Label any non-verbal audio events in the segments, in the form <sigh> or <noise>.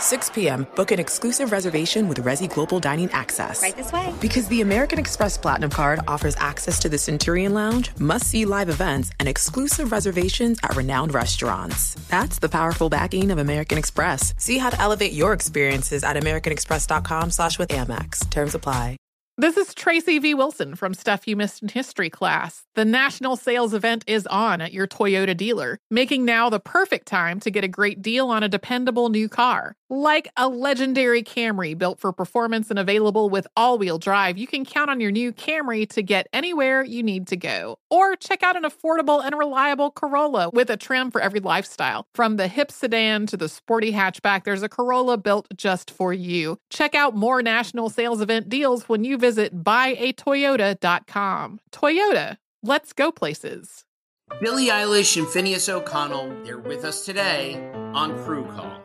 6 p.m., book an exclusive reservation with Resy Global Dining Access. Right this way. Because the American Express Platinum Card offers access to the Centurion Lounge, must see live events, and exclusive reservations at renowned restaurants. That's the powerful backing of American Express. See how to elevate your experiences at AmericanExpress.com slash with Amex. Terms apply. This is Tracy V. Wilson from Stuff You Missed in History class. The national sales event is on at your Toyota dealer, making now the perfect time to get a great deal on a dependable new car. Like a legendary Camry built for performance and available with all wheel drive, you can count on your new Camry to get anywhere you need to go. Or check out an affordable and reliable Corolla with a trim for every lifestyle. From the hip sedan to the sporty hatchback, there's a Corolla built just for you. Check out more national sales event deals when you visit buyatoyota.com. Toyota, let's go places. Billie Eilish and Finneas O'Connell, they're with us today on Crew Call.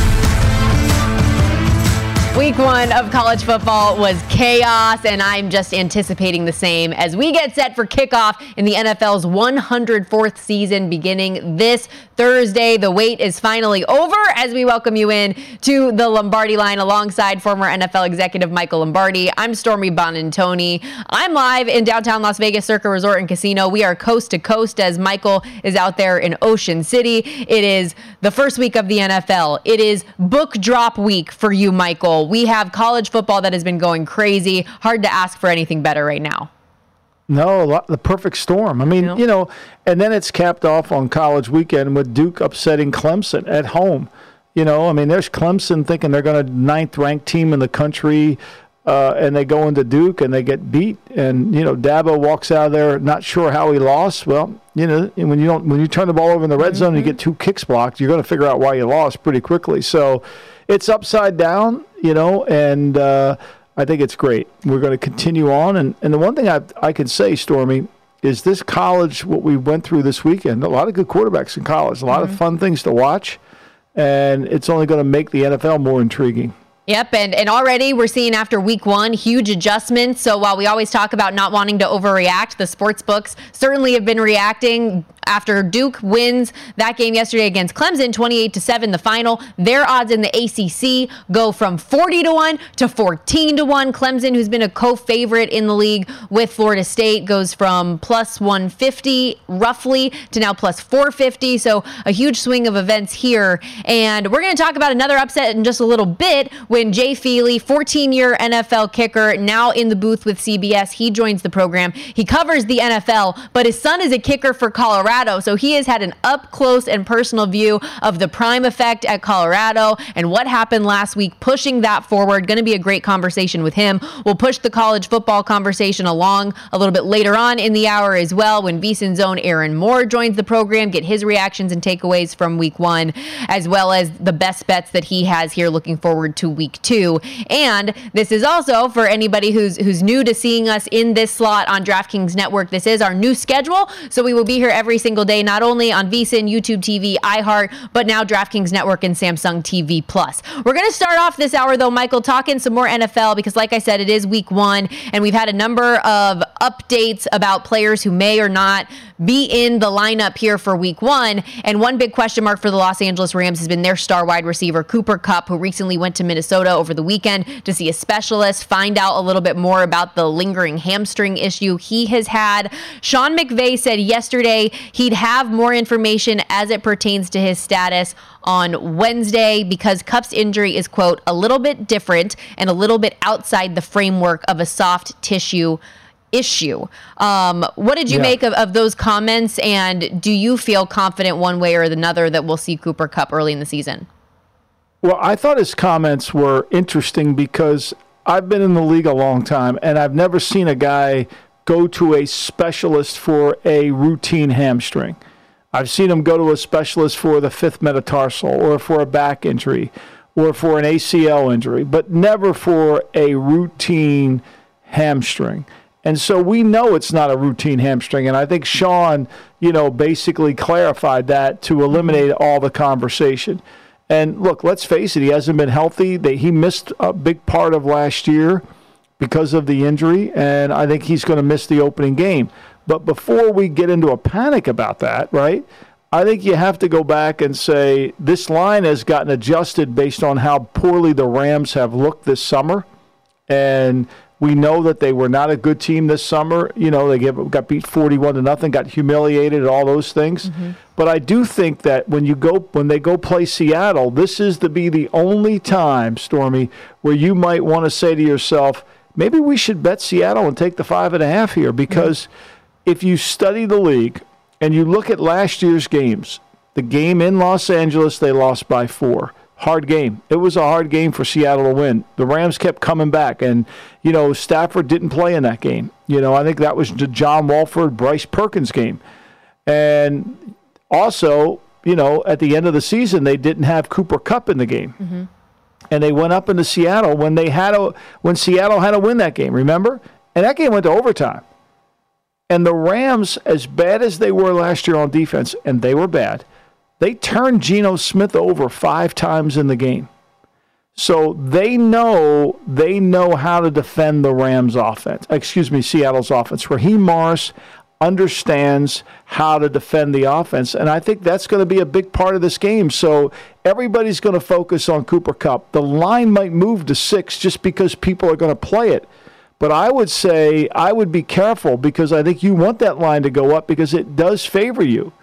Week one of college football was chaos, and I'm just anticipating the same as we get set for kickoff in the NFL's 104th season beginning this Thursday. The wait is finally over as we welcome you in to the Lombardi line alongside former NFL executive Michael Lombardi. I'm Stormy Buonantony. I'm live in downtown Las Vegas Circa Resort and Casino. We are coast to coast as Michael is out there in Ocean City. It is the first week of the NFL. It is book drop week for you, Michael. We have college football that has been going crazy. Hard to ask for anything better right now. No, lot, the perfect storm. I mean, you know, and then it's capped off on college weekend with Duke upsetting Clemson at home. You know, I mean, there's Clemson thinking they're going to ninth ranked team in the country, uh, and they go into Duke and they get beat. And you know, Dabo walks out of there not sure how he lost. Well, you know, when you don't when you turn the ball over in the red mm-hmm. zone, you get two kicks blocked. You're going to figure out why you lost pretty quickly. So, it's upside down. You know, and. Uh, I think it's great. We're going to continue on. And, and the one thing I, I can say, Stormy, is this college, what we went through this weekend, a lot of good quarterbacks in college, a lot mm-hmm. of fun things to watch. And it's only going to make the NFL more intriguing. Yep, and, and already we're seeing after week one huge adjustments. So while we always talk about not wanting to overreact, the sports books certainly have been reacting after Duke wins that game yesterday against Clemson, 28 to 7, the final. Their odds in the ACC go from 40 to 1 to 14 to 1. Clemson, who's been a co favorite in the league with Florida State, goes from plus 150 roughly to now plus 450. So a huge swing of events here. And we're going to talk about another upset in just a little bit when Jay Feely, 14 year NFL kicker, now in the booth with CBS, he joins the program. He covers the NFL, but his son is a kicker for Colorado. Colorado. So he has had an up close and personal view of the prime effect at Colorado and what happened last week, pushing that forward. Going to be a great conversation with him. We'll push the college football conversation along a little bit later on in the hour as well when VSIN's own Aaron Moore joins the program, get his reactions and takeaways from week one, as well as the best bets that he has here looking forward to week two. And this is also for anybody who's who's new to seeing us in this slot on DraftKings Network. This is our new schedule. So we will be here every single day, not only on VSIN, YouTube TV, iHeart, but now DraftKings Network and Samsung TV Plus. We're going to start off this hour, though, Michael, talking some more NFL because, like I said, it is week one, and we've had a number of updates about players who may or not be in the lineup here for week one. And one big question mark for the Los Angeles Rams has been their star wide receiver, Cooper Kupp, who recently went to Minnesota over the weekend to see a specialist, find out a little bit more about the lingering hamstring issue he has had. Sean McVay said yesterday he'd have more information as it pertains to his status on Wednesday because Kupp's injury is, quote, a little bit different and a little bit outside the framework of a soft tissue issue. Um, what did you yeah. make of, of those comments? And do you feel confident one way or another that we'll see Cooper Kupp early in the season? Well, I thought his comments were interesting because I've been in the league a long time and I've never seen a guy go to a specialist for a routine hamstring. I've seen him go to a specialist for the fifth metatarsal or for a back injury or for an ACL injury, but never for a routine hamstring. And so we know it's not a routine hamstring. And I think Sean, you know, basically clarified that to eliminate all the conversation. And look, let's face it, he hasn't been healthy. He missed a big part of last year because of the injury, and I think he's going to miss the opening game. But before we get into a panic about that, right? I think you have to go back and say this line has gotten adjusted based on how poorly the Rams have looked this summer. And we know that they were not a good team this summer. You know, they got beat 41 to nothing, got humiliated, all those things. Mm-hmm. But I do think that when you go when they go play Seattle, this is to be the only time, Stormy, where you might want to say to yourself, maybe we should bet Seattle and take the five and a half here because mm-hmm. if you study the league and you look at last year's games, the game in Los Angeles they lost by four hard game. It was a hard game for Seattle to win. The Rams kept coming back, and you know Stafford didn't play in that game. You know I think that was the John Wolford, Bryce Perkins game, and also you know at the end of the season they didn't have Cooper Kupp in the game. Mm-hmm. And they went up into Seattle when they had a when Seattle had to win that game, remember? And that game went to overtime. And the Rams, as bad as they were last year on defense, and they were bad, they turned Geno Smith over five times in the game. So they know they know how to defend the Rams offense. Excuse me, Seattle's offense. Raheem Morris understands how to defend the offense, and I think that's going to be a big part of this game. So everybody's going to focus on Cooper Kupp. The line might move to six just because people are going to play it. But I would say I would be careful because I think you want that line to go up because it does favor you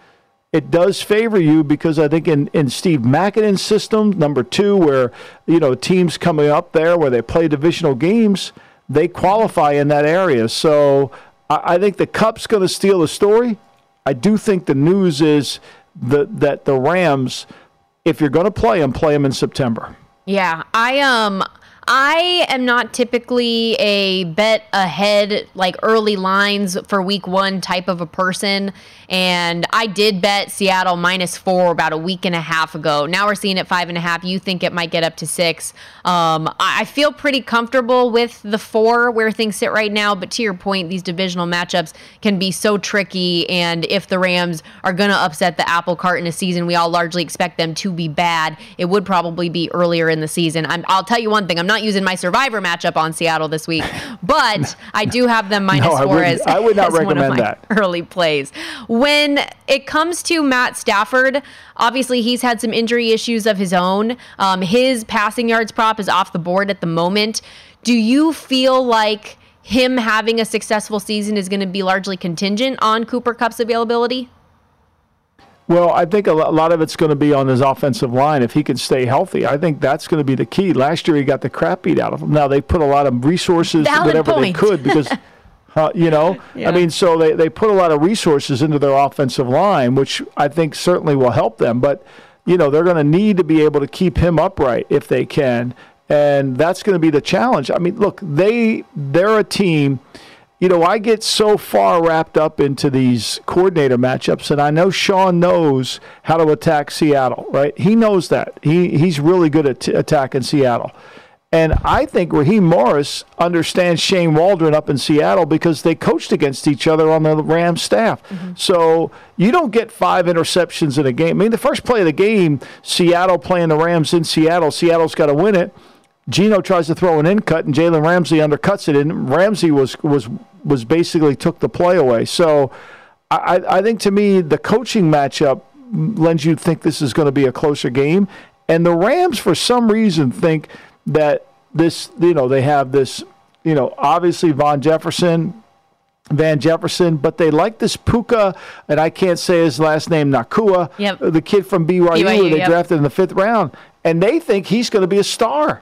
it does favor you because I think in, in Steve Makinen's system, number two, where you know teams coming up there where they play divisional games, they qualify in that area. So I, I think the Kupp's going to steal the story. I do think the news is the, that the Rams, if you're going to play them, play them in September. Yeah, I um I am not typically a bet ahead, like early lines for week one type of a person. And I did bet Seattle minus four about a week and a half ago. Now we're seeing it five and a half. You think it might get up to six. Um, I feel pretty comfortable with the four where things sit right now. But to your point, these divisional matchups can be so tricky. And if the Rams are going to upset the apple cart in a season, we all largely expect them to be bad. It would probably be earlier in the season. i will tell you one thing I'm not using my survivor matchup on Seattle this week, but I do have them <laughs> minus no, four as, I would not recommend that. <laughs> early plays. When it comes to Matt Stafford, obviously he's had some injury issues of his own. Um, his passing yards prop is off the board at the moment. Do you feel like him having a successful season is going to be largely contingent on Cooper Kupp's availability? Well, I think a lot of it's going to be on his offensive line if he can stay healthy. I think that's going to be the key. Last year he got the crap beat out of him. Now they put a lot of resources, Valid whatever point. they could, because <laughs> uh, you know, yeah. I mean, so they they put a lot of resources into their offensive line, which I think certainly will help them. But you know, they're going to need to be able to keep him upright if they can, and that's going to be the challenge. I mean, look, they they're a team you know, I get so far wrapped up into these coordinator matchups, and I know Sean knows how to attack Seattle, right? He knows that. He he's really good at t- attacking Seattle. And I think Raheem Morris understands Shane Waldron up in Seattle because they coached against each other on the Rams staff. Mm-hmm. So you don't get five interceptions in a game. I mean, the first play of the game, Seattle playing the Rams in Seattle, Seattle's got to win it. Geno tries to throw an in cut, and Jalen Ramsey undercuts it, and Ramsey was was was basically took the play away. So I, I think to me the coaching matchup lends you to think this is going to be a closer game, and the Rams for some reason think that this you know they have this you know obviously Von Jefferson. Van Jefferson, but they like this Puka, and I can't say his last name, Nacua, yep. the kid from BYU, BYU they yep. drafted in the fifth round, and they think he's going to be a star.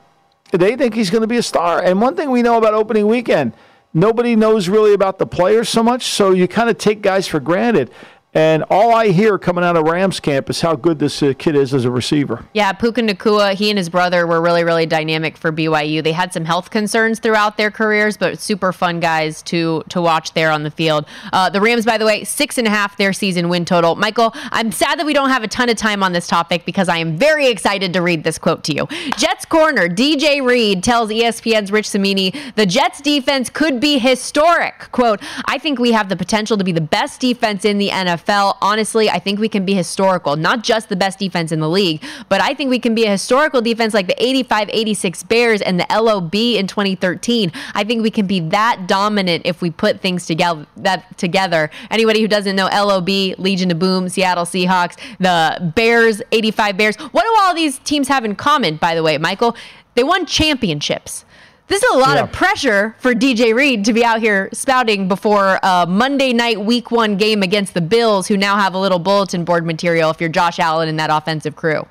They think he's going to be a star. And one thing we know about opening weekend, nobody knows really about the players so much, so you kind of take guys for granted. And all I hear coming out of Rams camp is how good this uh, kid is as a receiver. Yeah, Puka Nacua, he and his brother were really, really dynamic for BYU. They had some health concerns throughout their careers, but super fun guys to to watch there on the field. Uh, the Rams, by the way, six and a half their season win total. Michael, I'm sad that we don't have a ton of time on this topic because I am very excited to read this quote to you. Jets corner DJ Reed tells ESPN's Rich Cimini the Jets defense could be historic. Quote, I think we have the potential to be the best defense in the NFL. NFL, honestly, I think we can be historical. Not just the best defense in the league, but I think we can be a historical defense like the 85 86 Bears and the LOB in 2013. I think we can be that dominant if we put things together. That together. Anybody who doesn't know LOB, Legion of Boom, Seattle Seahawks, the Bears, 85 Bears. What do all these teams have in common, by the way, Michael? They won championships. This is a lot yeah. of pressure for DJ Reed to be out here spouting before a Monday night week one game against the Bills, who now have a little bulletin board material if you're Josh Allen and that offensive crew.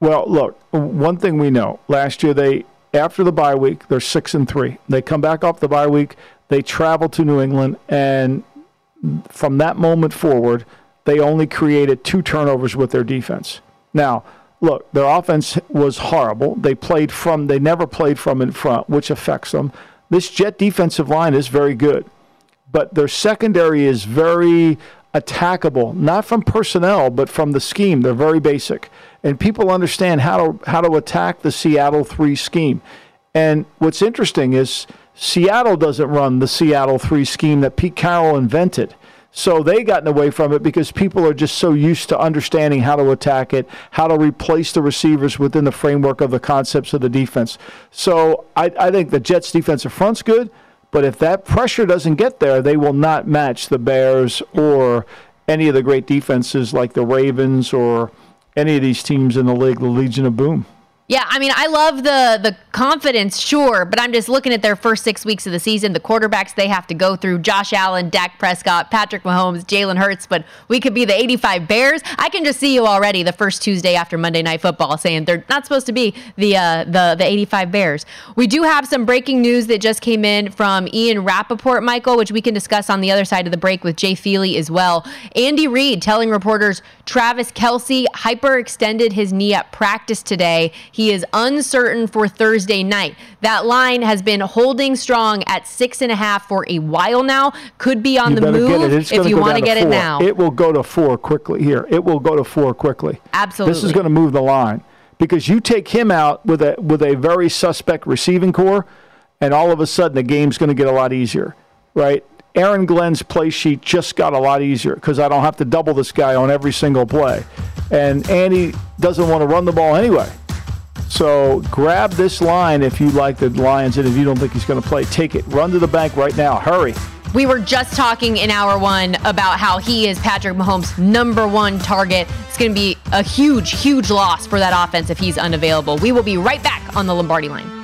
Well, look, one thing we know last year, they, after the bye week, they're six and three. They come back off the bye week, they travel to New England, and from that moment forward, they only created two turnovers with their defense. Now, look, their offense was horrible. They played from, they never played from in front, which affects them. This Jet defensive line is very good, but their secondary is very attackable, not from personnel, but from the scheme. They're very basic. And people understand how to, how to attack the Seattle 3 scheme. And what's interesting is Seattle doesn't run the Seattle 3 scheme that Pete Carroll invented. So they gotten away from it because people are just so used to understanding how to attack it, how to replace the receivers within the framework of the concepts of the defense. So I, I think the Jets' defensive front's good, but if that pressure doesn't get there, they will not match the Bears or any of the great defenses like the Ravens or any of these teams in the league, the Legion of Boom. Yeah, I mean, I love the the confidence, sure, but I'm just looking at their first six weeks of the season, the quarterbacks they have to go through: Josh Allen, Dak Prescott, Patrick Mahomes, Jalen Hurts. But we could be the 85 Bears. I can just see you already the first Tuesday after Monday Night Football saying they're not supposed to be the uh, the the 85 Bears. We do have some breaking news that just came in from Ian Rapoport, Michael, which we can discuss on the other side of the break with Jay Feely as well. Andy Reid telling reporters Travis Kelce hyperextended his knee at practice today. He is uncertain for Thursday night. That line has been holding strong at six and a half for a while now. Could be on you the move if you want to get it now. It will go to four quickly here. It will go to four quickly. Absolutely. This is going to move the line because you take him out with a with a very suspect receiving corps, and all of a sudden the game's going to get a lot easier, right? Aaron Glenn's play sheet just got a lot easier because I don't have to double this guy on every single play. And Andy doesn't want to run the ball anyway. So grab this line if you like the Lions, and if you don't think he's going to play, take it. Run to the bank right now. Hurry. We were just talking in hour one about how he is Patrick Mahomes' number one target. It's going to be a huge, huge loss for that offense if he's unavailable. We will be right back on the Lombardi line.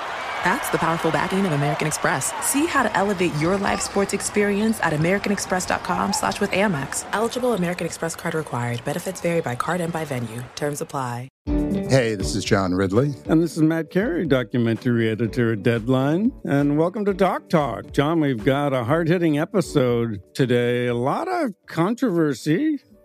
That's the powerful backing of American Express. See how to elevate your live sports experience at americanexpress.com slash with Amex. Eligible American Express card required. Benefits vary by card and by venue. Terms apply. Hey, this is John Ridley. And this is Matt Carey, documentary editor at Deadline. And welcome to Doc Talk. John, we've got a hard hitting episode today. A lot of controversy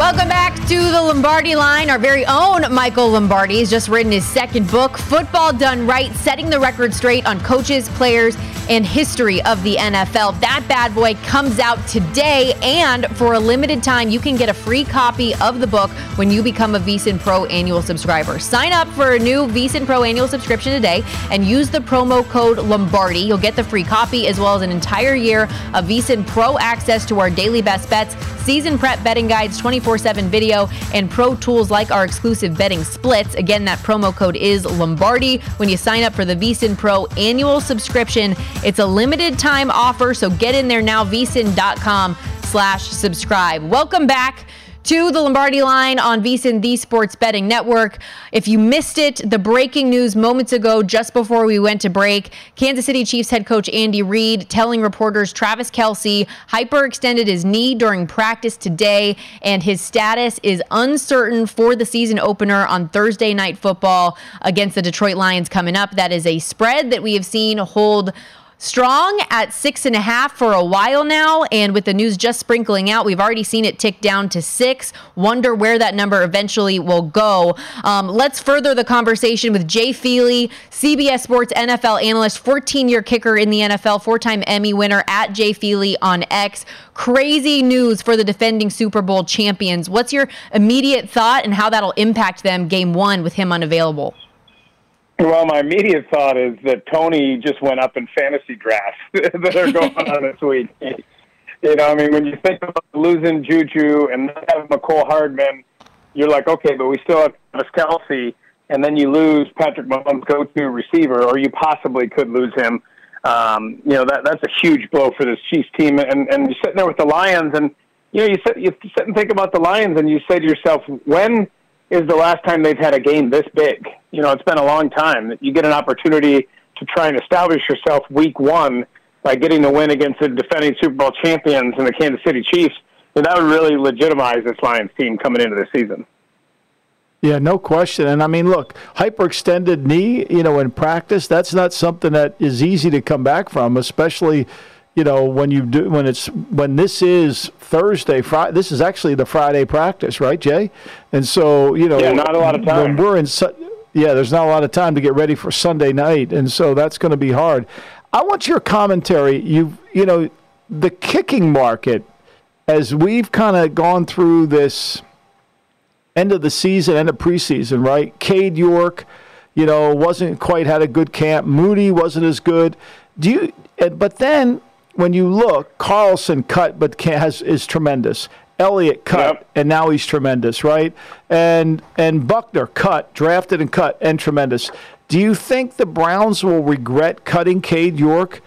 Welcome back to the Lombardi line. Our very own Michael Lombardi has just written his second book, Football Done Right, setting the record straight on coaches, players, and history of the NFL. That bad boy comes out today, and for a limited time, you can get a free copy of the book when you become a VSIN Pro annual subscriber. Sign up for a new VSIN Pro annual subscription today and use the promo code Lombardi. You'll get the free copy as well as an entire year of VSIN Pro access to our daily best bets, season prep betting guides, 24 7 video, and pro tools like our exclusive betting splits. Again, that promo code is Lombardi when you sign up for the VSIN Pro annual subscription. It's a limited time offer, so get in there now, vsin.com slash subscribe. Welcome back to the Lombardi line on VSIN, the Sports Betting Network. If you missed it, the breaking news moments ago, just before we went to break, Kansas City Chiefs head coach Andy Reid telling reporters Travis Kelce hyperextended his knee during practice today, and his status is uncertain for the season opener on Thursday Night Football against the Detroit Lions coming up. That is a spread that we have seen hold strong at six and a half for a while now. And with the news just sprinkling out, we've already seen it tick down to six. Wonder where that number eventually will go. Um, let's further the conversation with Jay Feely, CBS Sports NFL analyst, 14 year kicker in the NFL, four time Emmy winner at Jay Feely on X. Crazy news for the defending Super Bowl champions. What's your immediate thought and how that'll impact them game one with him unavailable? Well, my immediate thought is that Toney just went up in fantasy drafts <laughs> that are going on <laughs> this week. You know, I mean, when you think about losing Juju and not having Mecole Hardman, you're like, okay, but we still have Travis Kelce, and then you lose Patrick Mahomes' go-to receiver, or you possibly could lose him. Um, you know, that that's a huge blow for this Chiefs team. And and you're sitting there with the Lions, and you know, you sit you sit and think about the Lions, and you say to yourself, when is the last time they've had a game this big? You know, it's been a long time. You get an opportunity to try and establish yourself week one by getting the win against the defending Super Bowl champions and the Kansas City Chiefs. And that would really legitimize this Lions team coming into the season. Yeah, no question. And I mean, look, hyperextended knee, you know, in practice, that's not something that is easy to come back from, especially you know when you do when it's when this is Thursday Friday this is actually the Friday practice right Jay? And so you know yeah, not a lot of time. when we're in yeah there's not a lot of time to get ready for Sunday night and so that's going to be hard. I want your commentary. You you know the kicking market as we've kind of gone through this end of the season end of preseason right? Cade York you know wasn't quite had a good camp. Moody wasn't as good. Do you but then when you look, Carlson cut but has is tremendous. Elliott cut yep. and now he's tremendous, right? And and Butker cut, drafted and cut and tremendous. Do you think the Browns will regret cutting Cade York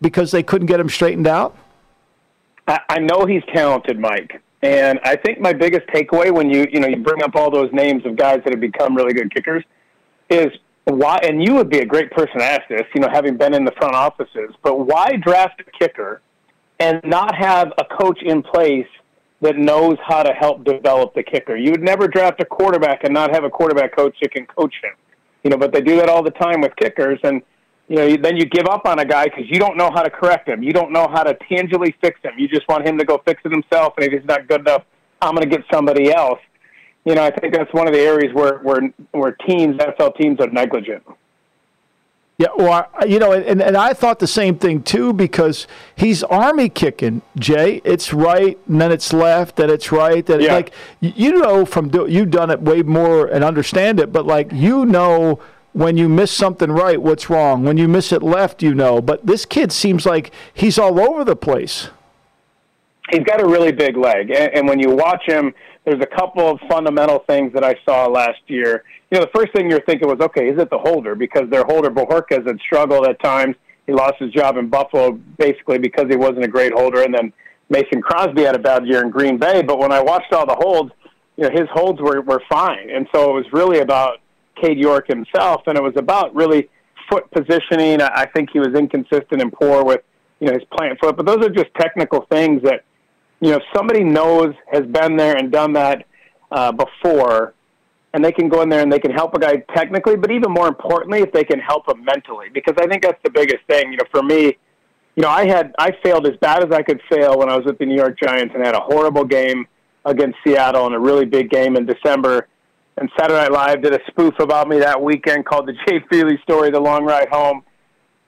because they couldn't get him straightened out? I, I know he's talented, Mike. And I think my biggest takeaway when you you know you bring up all those names of guys that have become really good kickers is why, and you would be a great person to ask this, you know, having been in the front offices, but why draft a kicker and not have a coach in place that knows how to help develop the kicker? You would never draft a quarterback and not have a quarterback coach that can coach him, you know, but they do that all the time with kickers. And, you know, then you give up on a guy because you don't know how to correct him. You don't know how to tangibly fix him. You just want him to go fix it himself. And if he's not good enough, I'm going to get somebody else you know, I think that's one of the areas where where where teams, NFL teams, are negligent. Yeah, well, I, you know, and, and I thought the same thing too because he's army kicking, Jay. It's right, and then it's left, and it's right. That Yeah. like you know from do, you've done it way more and understand it, but like you know when you miss something right, what's wrong. When you miss it left, you know. But this kid seems like he's all over the place. he's got a really big leg, and, and when you watch him, there's a couple of fundamental things that I saw last year. You know, the first thing you're thinking was, okay, is it the holder? Because their holder Bojorquez had struggled at times. He lost his job in Buffalo basically because he wasn't a great holder, and then Mason Crosby had a bad year in Green Bay. But when I watched all the holds, you know, his holds were were fine, and so it was really about Cade York himself, and it was about really foot positioning. I I think he was inconsistent and poor with you know his plant foot, but those are just technical things that you know, if somebody knows, has been there and done that uh, before, and they can go in there and they can help a guy technically, but even more importantly, if they can help him mentally, because I think that's the biggest thing. You know, for me, you know, I had I failed as bad as I could fail when I was with the New York Giants and had a horrible game against Seattle in a really big game in December. And Saturday Night Live did a spoof about me that weekend called the <laughs> Jay Feely story, The Long Ride Home.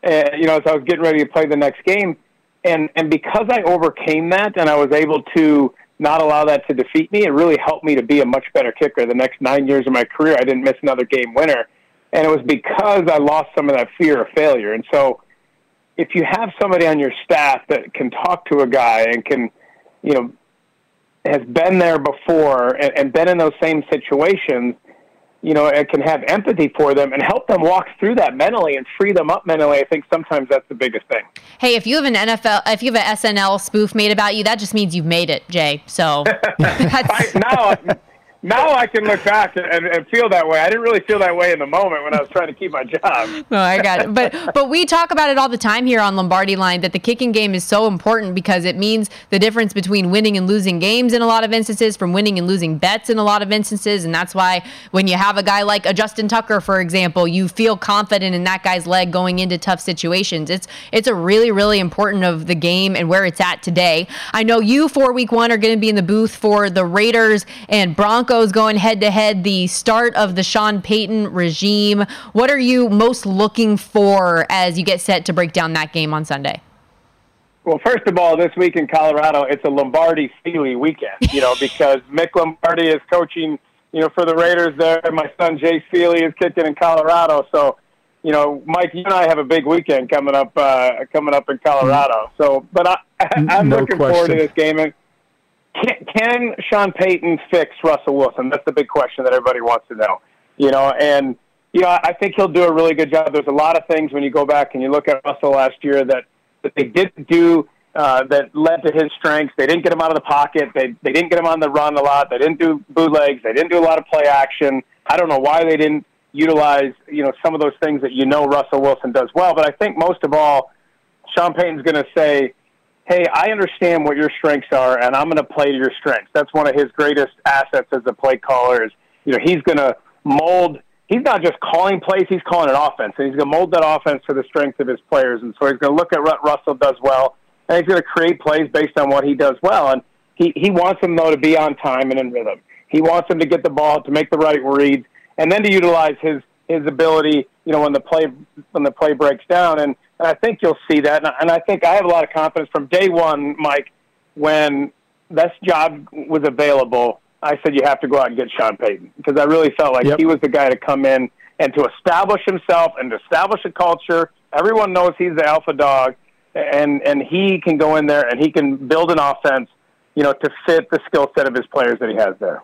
And you know, as I was getting ready to play the next game, and and because I overcame that and I was able to not allow that to defeat me, it really helped me to be a much better kicker. The next nine years of my career, I didn't miss another game winner, and it was because I lost some of that fear of failure. And so, if you have somebody on your staff that can talk to a guy and can, you know, has been there before and, and been in those same situations, you know, it can have empathy for them and help them walk through that mentally and free them up mentally. I think sometimes that's the biggest thing. Hey, if you have an NFL, if you have an SNL spoof made about you, that just means you've made it, Jay. So <laughs> <laughs> that's I, now, now I can look back and, and feel that way. I didn't really feel that way in the moment when I was trying to keep my job. <laughs> No, I got it. But but we talk about it all the time here on Lombardi Line that the kicking game is so important because it means the difference between winning and losing games in a lot of instances, from winning and losing bets in a lot of instances, and that's why when you have a guy like a Justin Tucker, for example, you feel confident in that guy's leg going into tough situations. It's it's a really really important of the game and where it's at today. I know you for Week One are going to be in the booth for the Raiders and Broncos going head to head. The start of the Sean Payton regime. What are you most looking for as you get set to break down that game on Sunday? Well, first of all, this week in Colorado, it's a Lombardi Feely weekend, you know, <laughs> because Mick Lombardi is coaching, you know, for the Raiders there. My son Jay Feely is kicking in Colorado. So, you know, Mike, you and I have a big weekend coming up, uh, coming up in Colorado. So, but I, <laughs> I'm No looking forward to this game. And can, can Sean Payton fix Russell Wilson? That's the big question that everybody wants to know. You know, and you know, I think he'll do a really good job. There's a lot of things when you go back and you look at Russell last year that that they didn't do uh, that led to his strengths. They didn't get him out of the pocket. They they didn't get him on the run a lot. They didn't do bootlegs. They didn't do a lot of play action. I don't know why they didn't utilize you know some of those things that you know Russell Wilson does well. But I think most of all, Sean Payton's going to say, "Hey, I understand what your strengths are, and I'm going to play to your strengths." That's one of his greatest assets as a play caller. Is you know he's going to mold. He's not just calling plays; he's calling an offense, and he's going to mold that offense to the strength of his players. And so he's going to look at what Russell does well, and he's going to create plays based on what he does well. And he he wants them though to be on time and in rhythm. He wants them to get the ball to make the right reads, and then to utilize his his ability. You know when the play when the play breaks down, and, and I think you'll see that. And I, and I think I have a lot of confidence from day one, Mike, when this job was available. I said you have to go out and get Sean Payton because I really felt like Yep. he was the guy to come in and to establish himself and to establish a culture. Everyone knows he's the alpha dog, and and he can go in there and he can build an offense, you know, to fit the skill set of his players that he has there.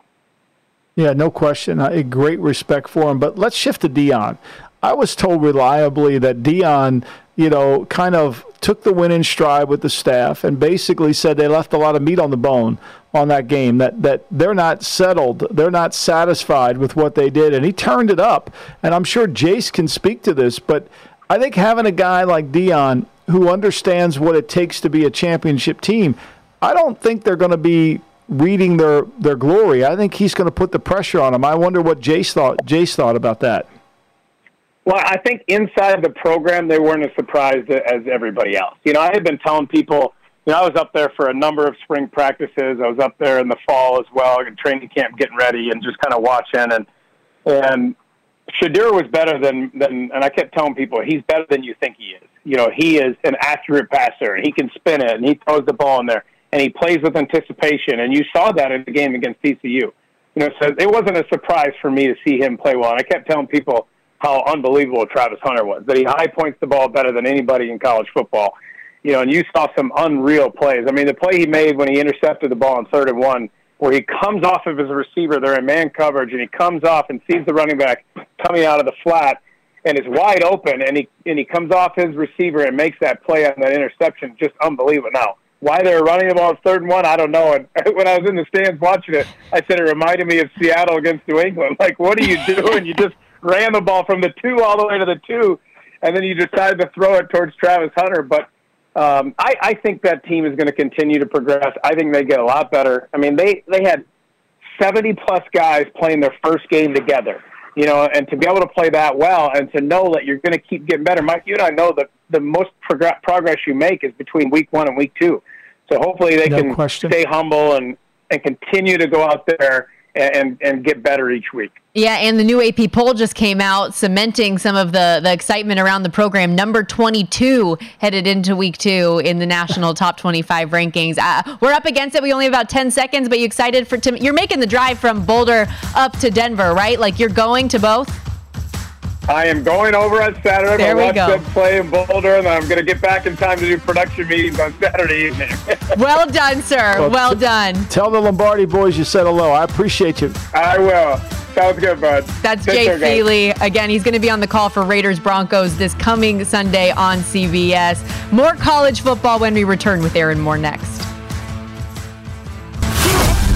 Yeah, no question. A great respect for him. But let's shift to Deion. I was told reliably that Deion, you know, kind of took the win in stride with the staff and basically said they left a lot of meat on the bone on that game. That that they're not settled, they're not satisfied with what they did, and he turned it up. And I'm sure Jace can speak to this, but I think having a guy like Deion who understands what it takes to be a championship team, I don't think they're going to be reading their their glory. I think he's going to put the pressure on them. I wonder what Jace thought. Jace thought about that. Well, I think inside the program, they weren't as surprised as everybody else. You know, I had been telling people, you know, I was up there for a number of spring practices. I was up there in the fall as well, in training camp, getting ready, and just kind of watching. And and Shedeur was better than than, and I kept telling people he's better than you think he is. You know, he is an accurate passer, and he can spin it, and he throws the ball in there, and he plays with anticipation. And you saw that in the game against TCU. You know, so it wasn't a surprise for me to see him play well. And I kept telling people how unbelievable Travis Hunter was, that he high points the ball better than anybody in college football. You know, and you saw some unreal plays. I mean, the play he made when he intercepted the ball on third and one, where he comes off of his receiver, they're in man coverage, and he comes off and sees the running back coming out of the flat and is wide open, and he and he comes off his receiver and makes that play on that interception, just unbelievable. Now, why they're running the ball third and one, I don't know. And <laughs> when I was in the stands watching it, I said it reminded me of Seattle against New England. Like, what are you doing? You just ran the ball from the two all the way to the two, and then you decided to throw it towards Travis Hunter. But um, I, I think that team is going to continue to progress. I think they get a lot better. I mean, they they had seventy plus guys playing their first game together. You know, and to be able to play that well, and to know that you're going to keep getting better. Mike, you and I know that the most prog- progress you make is between week one and week two. So hopefully they No can question. stay humble and and continue to go out there and and get better each week. Yeah, and the new AP poll just came out, cementing some of the, the excitement around the program. Number 22 headed into week two in the national top 25 rankings. Uh, we're up against it. We only have about 10 seconds, but you excited for to, you're making the drive from Boulder up to Denver, right? Like you're going to both. I am going over on Saturday. There I'm we watch go. them play in Boulder, and I'm going to get back in time to do production meetings on Saturday evening. <laughs> Well done, sir. Well done. Tell the Lombardi boys you said hello. I appreciate you. I will. Sounds good, bud. That's Take Jay care, guys. Feely. Again, he's going to be on the call for Raiders Broncos this coming Sunday on CBS. More college football when we return with Aaron Moore next.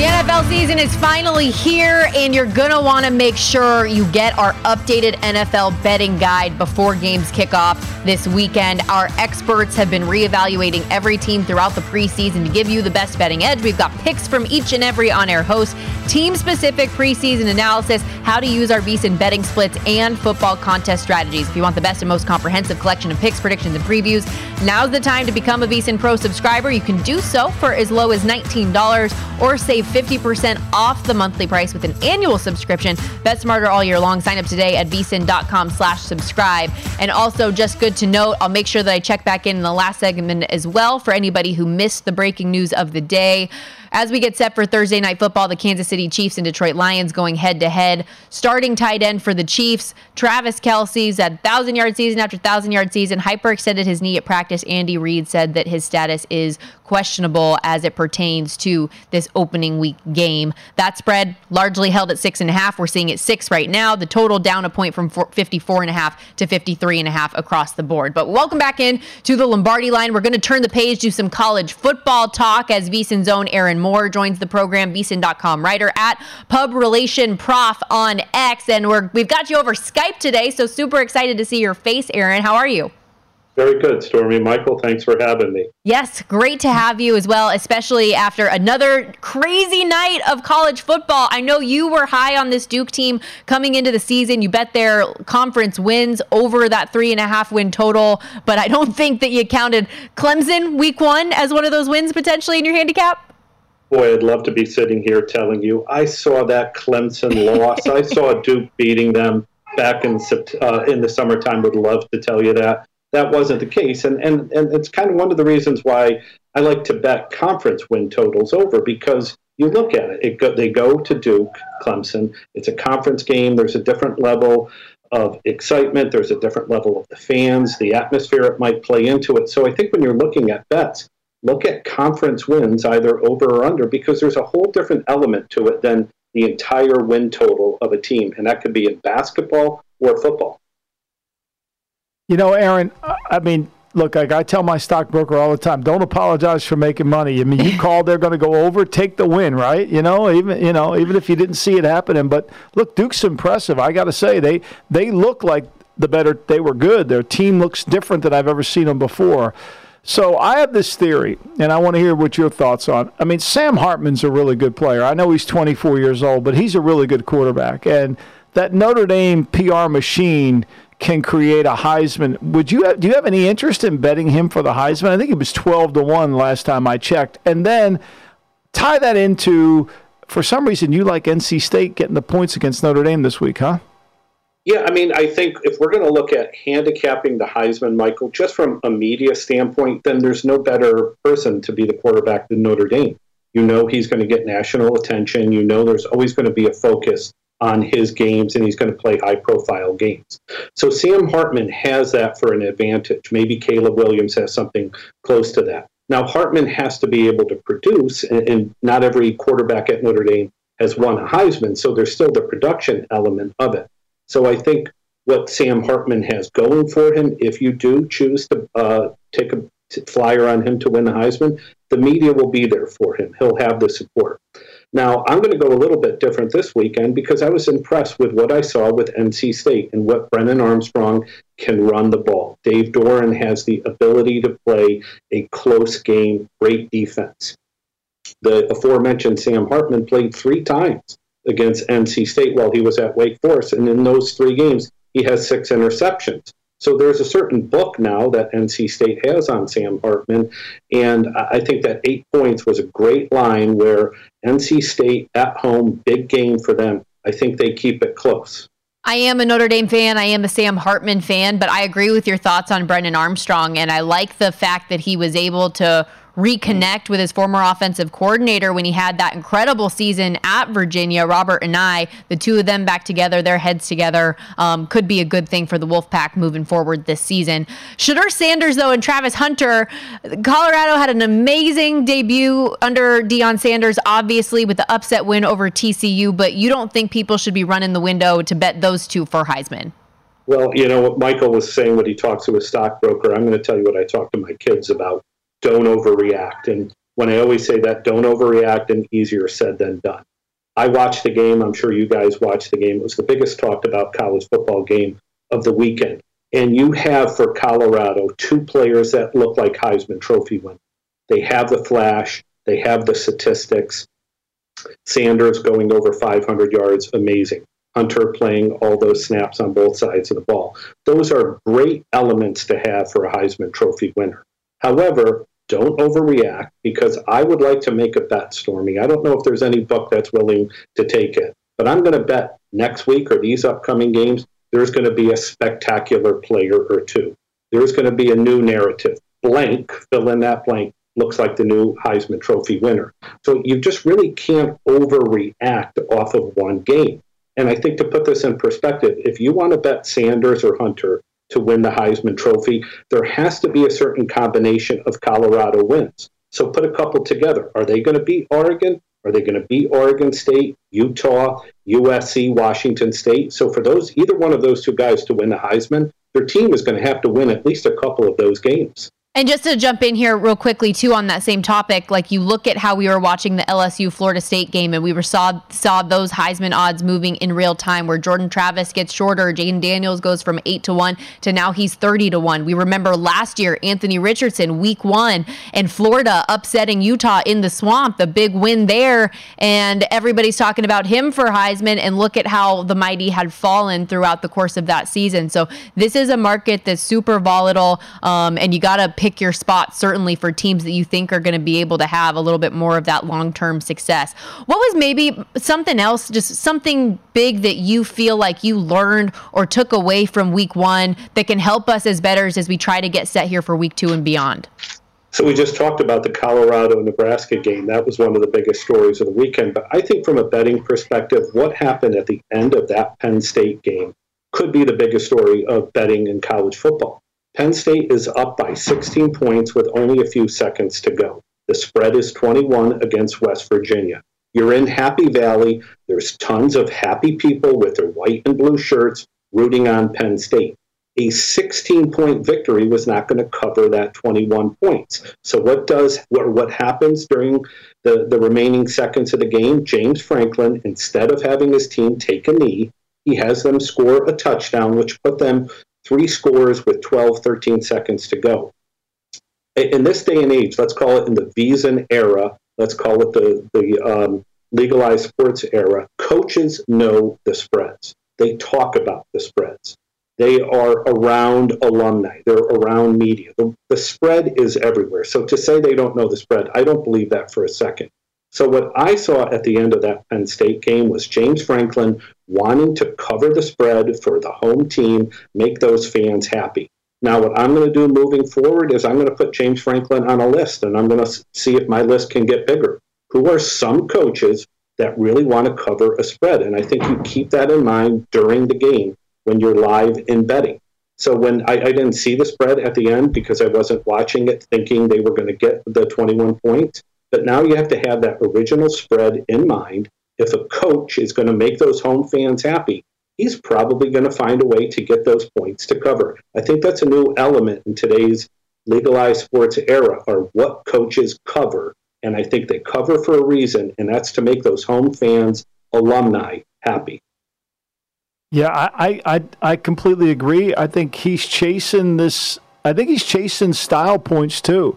The NFL season is finally here, and you're going to want to make sure you get our updated NFL betting guide before games kick off this weekend. Our experts have been reevaluating every team throughout the preseason to give you the best betting edge. We've got picks from each and every on air host, team specific preseason analysis, how to use our VSIN betting splits, and football contest strategies. If you want the best and most comprehensive collection of picks, predictions, and previews, now's the time to become a VSIN Pro subscriber. You can do so for as low as $19 or save 50% off the monthly price with an annual subscription. Bet smarter all year long. Sign up today at vsin.com slash subscribe. And also, just good to note, I'll make sure that I check back in in the last segment as well for anybody who missed the breaking news of the day. As we get set for Thursday night football, the Kansas City Chiefs and Detroit Lions going head to head. Starting tight end for the Chiefs, Travis Kelce's at thousand yard season after thousand yard season, hyperextended his knee at practice. Andy Reid said that his status is questionable as it pertains to this opening week game. That spread largely held at six and a half. We're seeing it six right now. The total down a point from 54 and a half to 53 and a half across the board. But welcome back in to the Lombardi line. We're going to turn the page to some college football talk as VSIN's own Aaron Moore joins the program, VSIN.com writer at Pub Relation Prof on X. And we're, we've got you over Skype today, so super excited to see your face, Aaron. How are you? Very good, Stormy. Michael, thanks for having me. Yes, great to have you as well, especially after another crazy night of college football. I know you were high on this Duke team coming into the season. You bet their conference wins over that three and a half win total, but I don't <laughs> think that you counted Clemson week one as one of those wins potentially in your handicap. Boy, I'd love to be sitting here telling you I saw that Clemson <laughs> loss. I saw Duke beating them back in uh, in the summertime. Would love to tell you that that wasn't the case, and and and it's kind of one of the reasons why I like to bet conference win totals over because you look at it. It go, they go to Duke, Clemson. It's a conference game. There's a different level of excitement. There's a different level of the fans, the atmosphere it might play into it. So I think when you're looking at bets, look at conference wins either over or under because there's a whole different element to it than the entire win total of a team, and that could be in basketball or football. You know, Aaron, I- mean, look, like I tell my stockbroker all the time, don't apologize for making money. I mean, you <laughs> called they're going to go over, take the win, right? You know, even you know, even if you didn't see it happening, but look, Duke's impressive. I got to say, they they look like the better. They were good. Their team looks different than I've ever seen them before. So I have this theory, and I want to hear what your thoughts on. I mean, Sam Hartman's a really good player. I know he's 24 years old, but he's a really good quarterback, and that Notre Dame PR machine can create a Heisman. Would you have, do you have any interest in betting him for the Heisman? I think it was 12 to 1 last time I checked. And then tie that into for some reason you like NC State getting the points against Notre Dame this week, huh? Yeah, I mean, I think if we're going to look at handicapping the Heisman, Michael, just from a media standpoint, then there's no better person to be the quarterback than Notre Dame. You know he's going to get national attention. You know there's always going to be a focus on his games and he's going to play high profile games. So Sam Hartman has that for an advantage. Maybe Caleb Williams has something close to that. Now, Hartman has to be able to produce, and, and not every quarterback at Notre Dame has won a Heisman, so there's still the production element of it. So I think what Sam Hartman has going for him, if you do choose to uh, take a flyer on him to win the Heisman, the media will be there for him. He'll have the support. Now, I'm going to go a little bit different this weekend because I was impressed with what I saw with NC State and what Brennan Armstrong can run the ball. Dave Doeren has the ability to play a close game, great defense. The aforementioned Sam Hartman played three times against NC State while he was at Wake Forest, and in those three games, he has six interceptions. So there's a certain book now that NC State has on Sam Hartman, and I think that eight points was a great line where NC State at home, big game for them. I think they keep it close. I am a Notre Dame fan. I am a Sam Hartman fan, but I agree with your thoughts on Brennan Armstrong, and I like the fact that he was able to reconnect with his former offensive coordinator when he had that incredible season at Virginia. Robert Anae, the two of them back together, their heads together, um, could be a good thing for the Wolfpack moving forward this season. Shedeur Sanders, though, and Travis Hunter, Colorado had an amazing debut under Deion Sanders, obviously with the upset win over TCU, but you don't think people should be running the window to bet those two for Heisman? Well, you know what Michael was saying when he talks to his stockbroker. I'm going to tell you what I talk to my kids about don't overreact. And when I always say that, don't overreact, and easier said than done. I watched the game. I'm sure you guys watched the game. It was the biggest talked about college football game of the weekend. And you have for Colorado two players that look like Heisman Trophy winners. They have the flash, they have the statistics. Sanders going over 500 yards, amazing. Hunter playing all those snaps on both sides of the ball. Those are great elements to have for a Heisman Trophy winner. However, don't overreact because I would like to make a bet, Stormy. I don't know if there's any book that's willing to take it, but I'm going to bet next week or these upcoming games, there's going to be a spectacular player or two. There's going to be a new narrative. Blank, fill in that blank, looks like the new Heisman Trophy winner. So you just really can't overreact off of one game. And I think to put this in perspective, if you want to bet Sanders or Hunter, to win the Heisman Trophy, there has to be a certain combination of Colorado wins. So put a couple together. Are they going to beat Oregon? Are they going to beat Oregon State, Utah, USC, Washington State? So for those, either one of those two guys to win the Heisman, their team is going to have to win at least a couple of those games. And just to jump in here real quickly too on that same topic, like you look at how we were watching the LSU Florida State game and we were saw saw those Heisman odds moving in real time where Jordan Travis gets shorter, Jayden Daniels goes from 8 to 1 to now he's 30 to 1. We remember last year Anthony Richardson week 1 and Florida upsetting Utah in the swamp, the big win there and everybody's talking about him for Heisman and look at how the mighty had fallen throughout the course of that season. So this is a market that's super volatile um, and you got to pick your spots certainly for teams that you think are going to be able to have a little bit more of that long-term success. What was maybe something else, just something big that you feel like you learned or took away from week 1 that can help us as bettors as we try to get set here for week 2 and beyond? So we just talked about the Colorado Nebraska game. That was one of the biggest stories of the weekend. But I think from a betting perspective, what happened at the end of that Penn State game could be the biggest story of betting in college football. Penn State is up by 16 points with only a few seconds to go. The spread is 21 against West Virginia. You're in Happy Valley. There's tons of happy people with their white and blue shirts rooting on Penn State. A 16 point victory was not going to cover that 21 points. So what does what, what happens during the, the remaining seconds of the game? James Franklin, instead of having his team take a knee, he has them score a touchdown, which put them three scores with 12, 13 seconds to go. In this day and age, let's call it in the VSiN era, let's call it the, the um, legalized sports era, coaches know the spreads. They talk about the spreads. They are around alumni. They're around media. The, the spread is everywhere. So to say they don't know the spread, I don't believe that for a second. So what I saw at the end of that Penn State game was James Franklin wanting to cover the spread for the home team, make those fans happy. Now, what I'm going to do moving forward is I'm going to put James Franklin on a list, and I'm going to see if my list can get bigger. Who are some coaches that really want to cover a spread? And I think you keep that in mind during the game when you're live in betting. So when I, I didn't see the spread at the end because I wasn't watching it thinking they were going to get the 21 points, but now you have to have that original spread in mind. If a coach is going to make those home fans happy, he's probably going to find a way to get those points to cover. I think that's a new element in today's legalized sports era are what coaches cover. And I think they cover for a reason, and that's to make those home fans, alumni, happy. Yeah, I, I, I completely agree. I think he's chasing this. I think he's chasing style points too.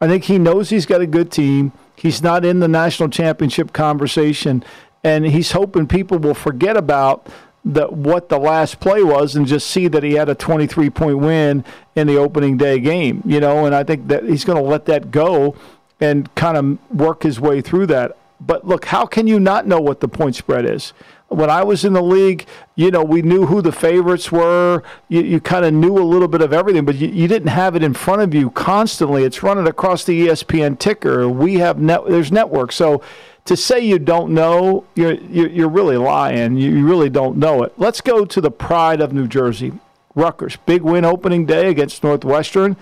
I think he knows he's got a good team. He's not in the national championship conversation, and he's hoping people will forget about the, what the last play was and just see that he had a 23 point win in the opening day game. You know, and I think that he's going to let that go and kind of work his way through that. But look, how can you not know what the point spread is? When I was in the league, you know, we knew who the favorites were. You, you kind of knew a little bit of everything, but you, you didn't have it in front of you constantly. It's running across the ESPN ticker. We have net, there's networks. So to say you don't know, you're, you're, you're really lying. You really don't know it. Let's go to the pride of New Jersey. Rutgers, big win opening day against Northwestern.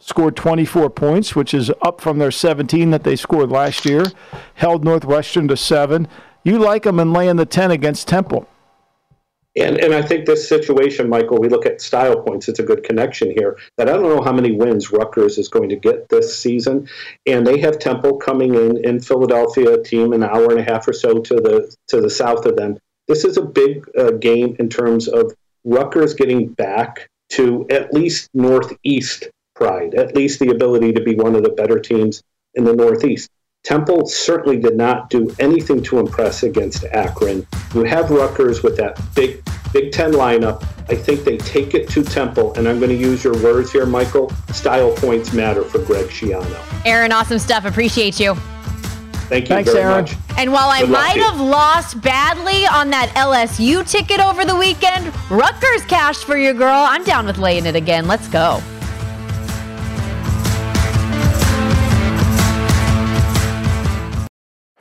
Scored 24 points, which is up from their 17 that they scored last year. Held Northwestern to seven. You like them and laying the 10 against Temple. And, and I think this situation, Michael, we look at style points. It's a good connection here. That I don't know how many wins Rutgers is going to get this season, and they have Temple coming in in Philadelphia, a team an hour and a half or so to the to the south of them. This is a big uh, game in terms of Rutgers getting back to at least Northeast pride, at least the ability to be one of the better teams in the Northeast. Temple certainly did not do anything to impress against Akron. You have Rutgers with that big Big Ten lineup. I think they take it to Temple, and I'm going to use your words here, Michael. Style points matter for Greg Schiano. Aaron, awesome stuff. Appreciate you. Thank you Thanks, very Aaron. much. And while I Good luck might have lost badly on that LSU ticket over the weekend, Rutgers cashed for you, girl. I'm down with laying it again. Let's go.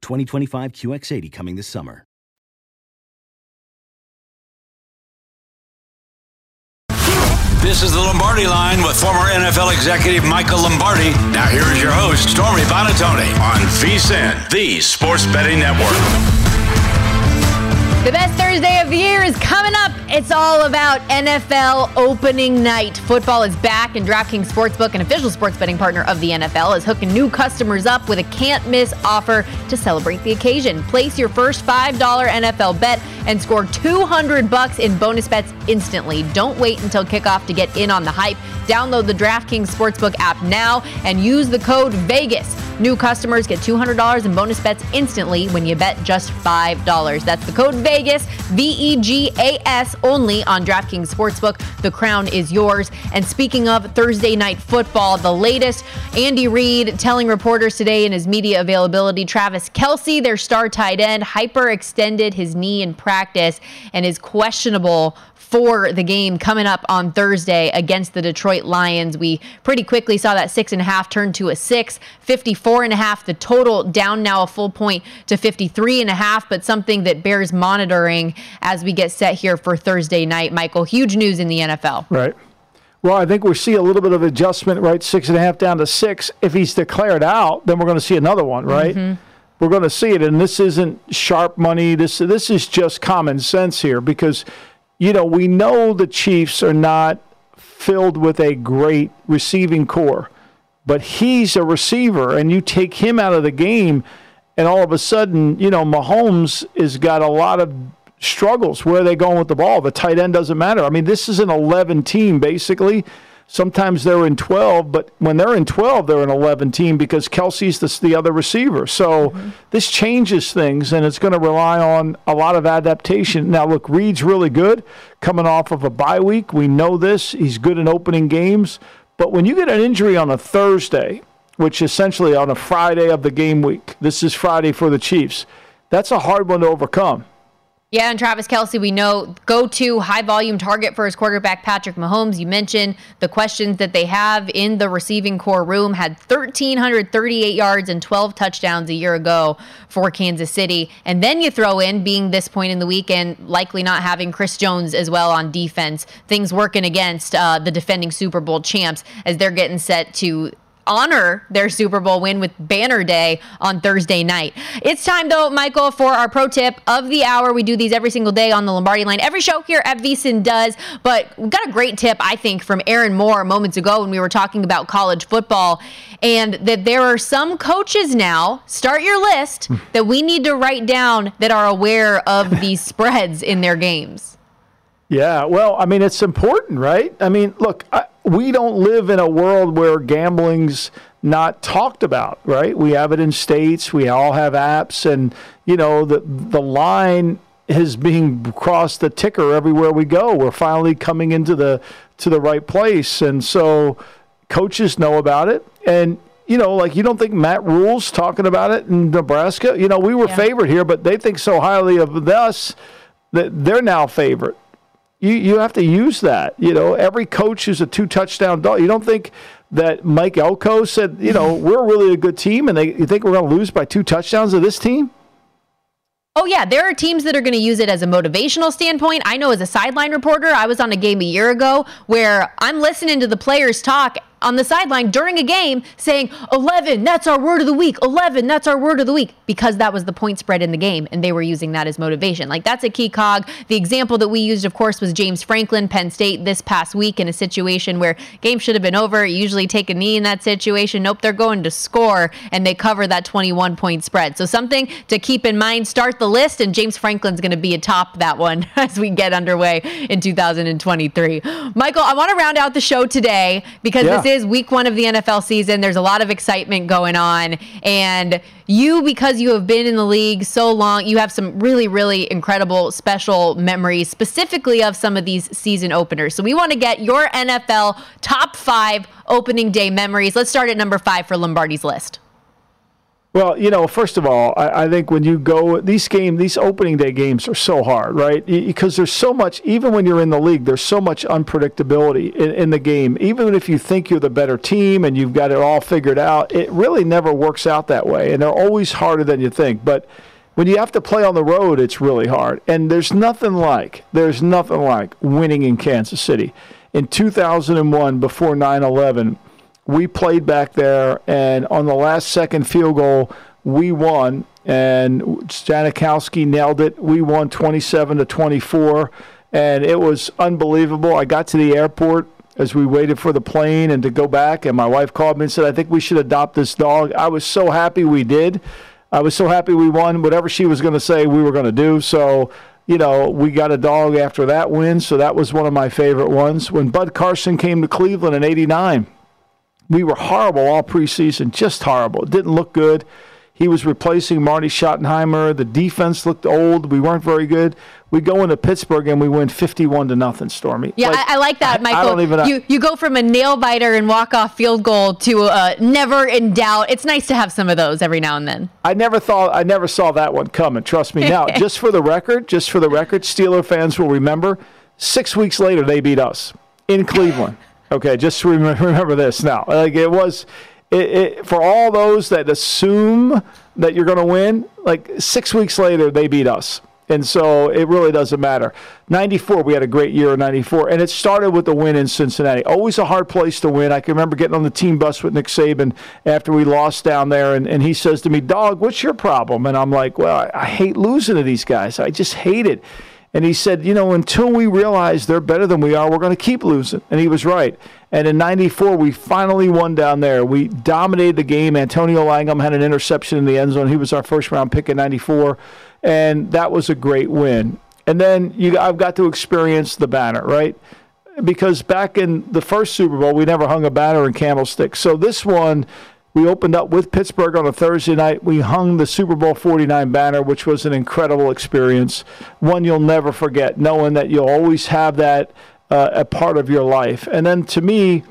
2025 QX80 coming this summer. This is the Lombardi line with former NFL executive Michael Lombardi. Now here is your host, Stormy Buonantony on VSIN, the Sports Betting Network. The best Thursday of the year is coming up. It's all about NFL opening night. Football is back, and DraftKings Sportsbook, an official sports betting partner of the NFL, is hooking new customers up with a can't miss offer to celebrate the occasion. Place your first $5 NFL bet and score 200 bucks in bonus bets instantly. Don't wait until kickoff to get in on the hype. Download the DraftKings Sportsbook app now and use the code VEGAS. New customers get $200 in bonus bets instantly when you bet just $5. That's the code VEGAS, V E G A S, V E G A S, only on DraftKings Sportsbook. The crown is yours. And speaking of Thursday night football, the latest Andy Reid telling reporters today in his media availability Travis Kelce, their star tight end, hyperextended his knee in practice and is questionable for the game coming up on Thursday against the Detroit Lions. We pretty quickly saw that six and a half turn to a six, 54 and a half, the total down now a full point to 53 and a half, but something that bears monitoring as we get set here for Thursday night. Michael, huge news in the NFL. Right. Well, I think we see a little bit of adjustment, right? Six and a half down to six. If he's declared out, then we're going to see another one, right? Mm-hmm. We're going to see it, and this isn't sharp money. This this is just common sense here because you know, we know the Chiefs are not filled with a great receiving corps, but he's a receiver, and you take him out of the game, and all of a sudden, you know, Mahomes has got a lot of struggles. Where are they going with the ball? The tight end doesn't matter. I mean, this is an 11 team, basically. Sometimes they're in 12, but when they're in 12, they're an 11 team because Kelce's the, the other receiver. So mm-hmm. this changes things, and it's going to rely on a lot of adaptation. Now, look, Reid's really good coming off of a bye week. We know this. He's good in opening games. But when you get an injury on a Thursday, which essentially on a Friday of the game week, this is Friday for the Chiefs, that's a hard one to overcome. Yeah, and Travis Kelce, we know go to high volume target for his quarterback, Patrick Mahomes. You mentioned the questions that they have in the receiving corps room had 1,338 yards and 12 touchdowns a year ago for Kansas City. And then you throw in being this point in the week and likely not having Chris Jones as well on defense, things working against uh, the defending Super Bowl champs as they're getting set to honor their Super Bowl win with Banner Day on Thursday night. It's time, though, Michael, for our pro tip of the hour. We do these every single day on the Lombardi line. Every show here at VSIN does, but we got a great tip, I think, from Aaron Moore moments ago when we were talking about college football, and that there are some coaches now, start your list, hmm. that we need to write down that are aware of these <laughs> spreads in their games. Yeah, well, I mean, it's important, right? I mean, look, I, we don't live in a world where gambling's not talked about, right? We have it in states. We all have apps, and you know the the line is being crossed the ticker everywhere we go. We're finally coming into the to the right place, and so coaches know about it. And you know, like you don't think Matt Rhule's talking about it in Nebraska? You know, we were yeah. favored here, but they think so highly of us that they're now favorite you, you have to use that. You know, every coach is a two touchdown dog. You don't think that Mike Elko said, you know, <laughs> we're really a good team, and they you think we're going to lose by two touchdowns to this team? Oh, yeah. There are teams that are going to use it as a motivational standpoint. I know as a sideline reporter, I was on a game a year ago where I'm listening to the players talk on the sideline during a game saying 11 that's our word of the week. 11 that's our word of the week. Because that was the point spread in the game and they were using that as motivation. Like that's a key cog. The example that we used of course was james franklin penn state this past week in a situation where game should have been over. You usually take a knee in that situation. Nope they're going to score and they cover that 21 point spread. So something to keep in mind. Start the list and james franklin's going to be atop that one <laughs> as we get underway in 2023 michael i want to round out the show today because yeah. this is week one of the NFL season. There's a lot of excitement going on. And you, because you have been in the league so long, you have some really, really incredible special memories, specifically of some of these season openers. So we want to get your NFL top five opening day memories. Let's start at number five for Lombardi's list. Well, you know, first of all, I, I, think when you go these games, these opening day games are so hard, right? Because there's so much. Even when you're in the league, there's so much unpredictability in, in the game. Even if you think you're the better team and you've got it all figured out, it really never works out that way, and they're always harder than you think. But when you have to play on the road, it's really hard. And there's nothing like there's nothing like winning in Kansas City. in 2001 before 9/11. We played back there, and on the last second field goal, we won. And Janikowski nailed it. We won 27 to 24, and it was unbelievable. I got to the airport as we waited for the plane and to go back, and my wife called me and said, "I think we should adopt this dog." I was so happy we did. I was so happy we won. Whatever she was going to say, we were going to do. So you know, we got a dog after that win, so that was one of my favorite ones. When Bud Carson came to Cleveland in 89, we were horrible all preseason, just horrible. It didn't look good. He was replacing Marty Schottenheimer. The defense looked old. We weren't very good. We go into Pittsburgh and we win 51 to nothing, Stormy. Yeah, Like, I, I like that, Michael. I don't even you you go from a nail biter and walk off field goal to a never in doubt. It's nice to have some of those every now and then. I never thought I never saw that one coming. Trust me. Now, <laughs> just for the record, just for the record, Steeler fans will remember. Six weeks later, they beat us in Cleveland. Okay, just rem- <laughs> remember this now. Like it was, it, it, for all those that assume that you're going to win. Like six weeks later, they beat us. And so it really doesn't matter. 94, we had a great year in 94. And it started with the win in Cincinnati. Always a hard place to win. I can remember getting on the team bus with Nick Saban after we lost down there. And, and he says to me, Dog, what's your problem? And I'm like, Well, I, I hate losing to these guys. I just hate it. And he said, You know, until we realize they're better than we are, we're going to keep losing. And he was right. And in 94, we finally won down there. We dominated the game. Antonio Langham had an interception in the end zone. He was our first round pick in 94. And that was a great win. And then you, I've got to experience the banner, right? Because back in the first Super Bowl, we never hung a banner in Candlestick. So this one, we opened up with Pittsburgh on a Thursday night. We hung the Super Bowl 49 banner, which was an incredible experience. One you'll never forget, knowing that you'll always have that uh, a part of your life. And then to me,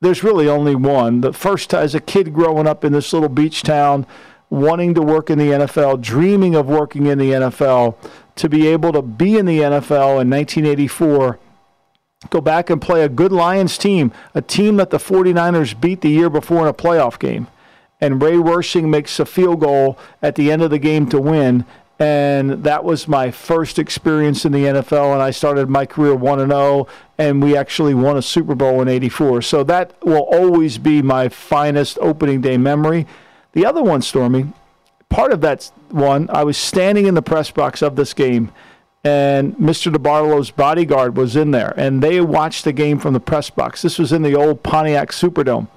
there's really only one. The first, as a kid growing up in this little beach town, wanting to work in the NFL, dreaming of working in the NFL, to be able to be in the NFL in 1984 go back and play a good Lions team, a team that the 49ers beat the year before in a playoff game. And Ray Wersching makes a field goal at the end of the game to win. And that was my first experience in the NFL. And I started my career 1 0, and we actually won a Super Bowl in 84. So that will always be my finest opening day memory. The other one, Stormy, part of that one, I was standing in the press box of this game and Mr. DeBartolo's bodyguard was in there, and they watched the game from the press box. This was in the old Pontiac Superdome.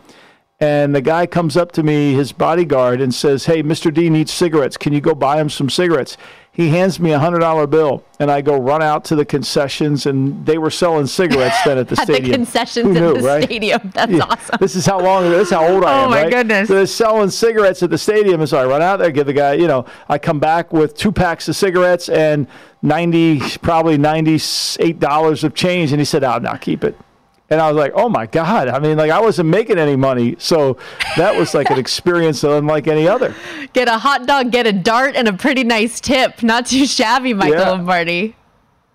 And the guy comes up to me, his bodyguard, and says, Hey, Mr. D needs cigarettes. Can you go buy him some cigarettes? He hands me a $100 bill, and I go run out to the concessions, and they were selling cigarettes then at the <laughs> At stadium. the concessions Who in the right? stadium. That's Yeah. awesome. This is how long. This is how old I <laughs> oh am. Oh, my right? goodness. So they're selling cigarettes at the stadium, and so I run out there, give the guy. You know, I come back with two packs of cigarettes and ninety, probably ninety-eight dollars of change, and he said, "I'll "Oh, now keep it." And I was like, "Oh my god!" I mean, like I wasn't making any money, so that was like an <laughs> experience unlike any other. Get a hot dog, get a dart, and a pretty nice tip. Not too shabby, Michael Yeah. Lombardi.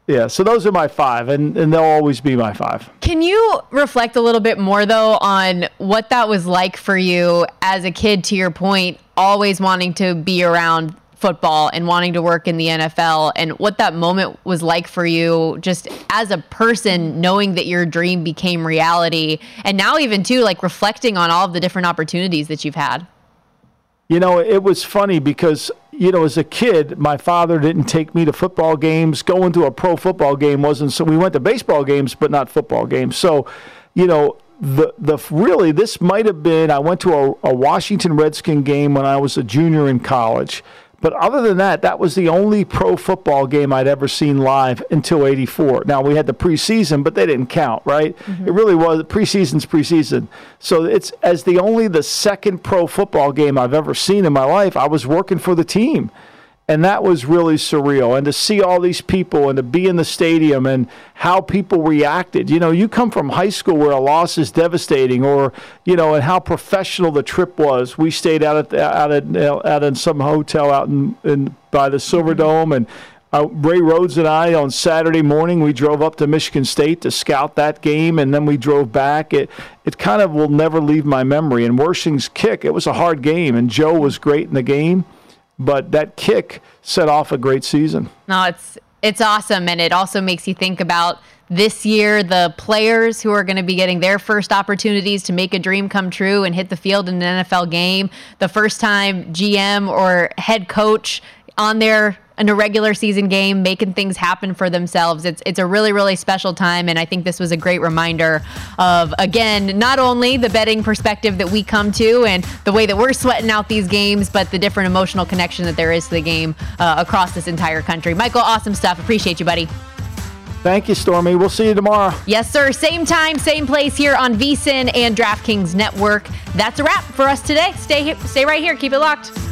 Yeah, so those are my five, and, and they'll always be my five. Can you reflect a little bit more, though, on what that was like for you as a kid, to your point, always wanting to be around football and wanting to work in the NFL, and what that moment was like for you just as a person, knowing that your dream became reality, and now even, too, like reflecting on all of the different opportunities that you've had? You know, it was funny because, you know, as a kid, my father didn't take me to football games. Going to a pro football game wasn't so we went to baseball games, but not football games. So, you know, the the really this might have been I went to a, a Washington Redskin game when I was a junior in college. But other than that, that was the only pro football game I'd ever seen live until 84. Now, we had the preseason, but they didn't count, right? Mm-hmm. It really was preseason's preseason. So it's as the only the second pro football game I've ever seen in my life, I was working for the team. And that was really surreal. And to see all these people and to be in the stadium and how people reacted. You know, you come from high school where a loss is devastating, or you know, and how professional the trip was. We stayed out at out at out in some hotel out in, in by the Silverdome, and uh, Ray Rhodes and I on Saturday morning we drove up to Michigan State to scout that game, and then we drove back. It it kind of will never leave my memory. And Wersching's kick, it was a hard game, and Joe was great in the game but that kick set off a great season. No, it's it's awesome, and it also makes you think about this year, the players who are going to be getting their first opportunities to make a dream come true and hit the field in an NFL game, the first time GM or head coach on there in a regular season game, making things happen for themselves. It's it's a really really special time, and I think this was a great reminder of again not only the betting perspective that we come to and the way that we're sweating out these games, but the different emotional connection that there is to the game uh, across this entire country. Michael, awesome stuff. Appreciate you, buddy. Thank you, Stormy. We'll see you tomorrow. Yes, sir. Same time, same place here on VSIN and DraftKings Network. That's a wrap for us today. Stay stay right here. Keep it locked.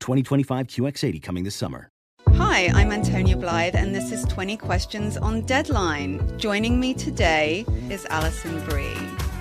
2025 QX80 coming this summer. Hi, I'm Antonia Blythe, and this is 20 Questions on Deadline. Joining me today is Alison Brie.